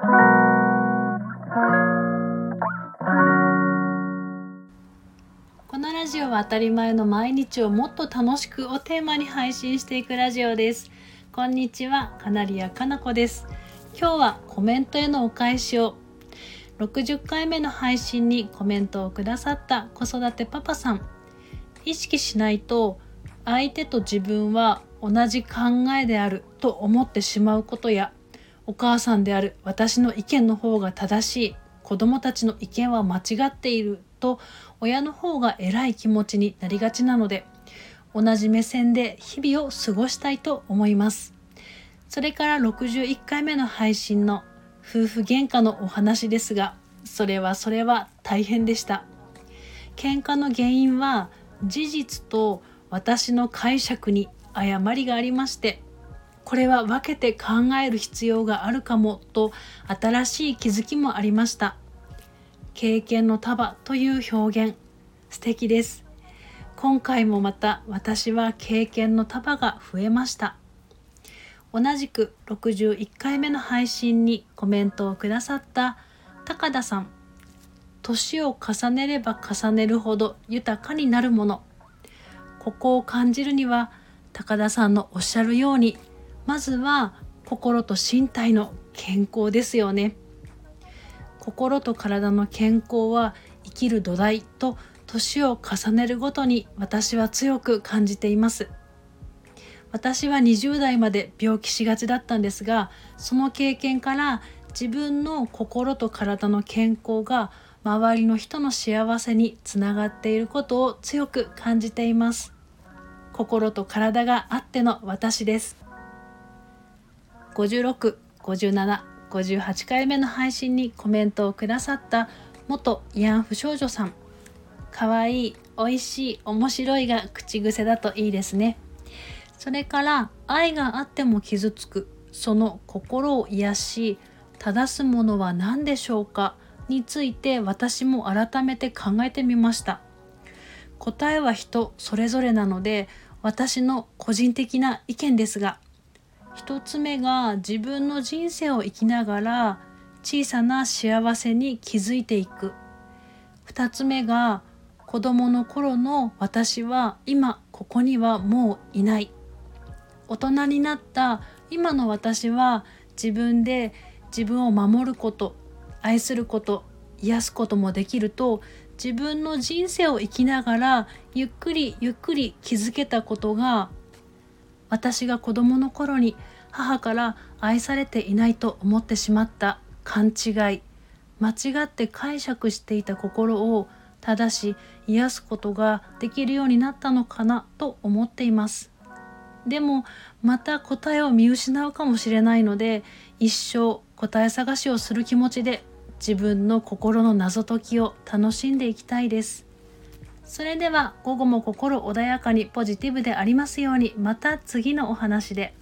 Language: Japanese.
このラジオは当たり前の毎日をもっと楽しくをテーマに配信していくラジオです。こんにちはカナリアかなこです。今日はコメントへのお返しを。60回目の配信にコメントをくださった子育てパパさん。意識しないと相手と自分は同じ考えであると思ってしまうことやお母さんである私の意見の方が正しい。子供たちの意見は間違っている。と親の方が偉い気持ちになりがちなので同じ目線で日々を過ごしたいと思います。それから61回目の配信の夫婦喧嘩のお話ですがそれはそれは大変でした。喧嘩の原因は事実と私の解釈に誤りがありましてこれは分けて考える必要があるかもと新しい気づきもありました。経験の束という表現。素敵です。今回もまた私は経験の束が増えました。同じく61回目の配信にコメントをくださった高田さん。年を重ねれば重ねるほど豊かになるもの。ここを感じるには高田さんのおっしゃるようにまずは心と身体の健康ですよね。心と体の健康は生きる土台と年を重ねるごとに私は強く感じています。私は20代まで病気しがちだったんですがその経験から自分の心と体の健康が周りの人の幸せにつながっていることを強く感じています。心と体があっての私です。56、57、58回目の配信にコメントをくださった元慰安婦少女さんかわいい、おいしい、面白いが口癖だといいですね。それから愛があっても傷つくその心を癒し正すものは何でしょうかについて私も改めて考えてみました答えは人それぞれなので私の個人的な意見ですが一つ目が自分の人生を生きながら小さな幸せに気づいていく。二つ目が子供の頃の私は今ここにはもういない。大人になった今の私は自分で自分を守ること愛すること癒すこともできると自分の人生を生きながらゆっくりゆっくり気づけたことが私が子供の頃に母から愛されていないと思ってしまった。勘違い。間違って解釈していた心を正し癒すことができるようになったのかなと思っています。でもまた答えを見失うかもしれないので一生答え探しをする気持ちで自分の心の謎解きを楽しんでいきたいです。それでは午後も心穏やかにポジティブでありますようにまた次のお話で。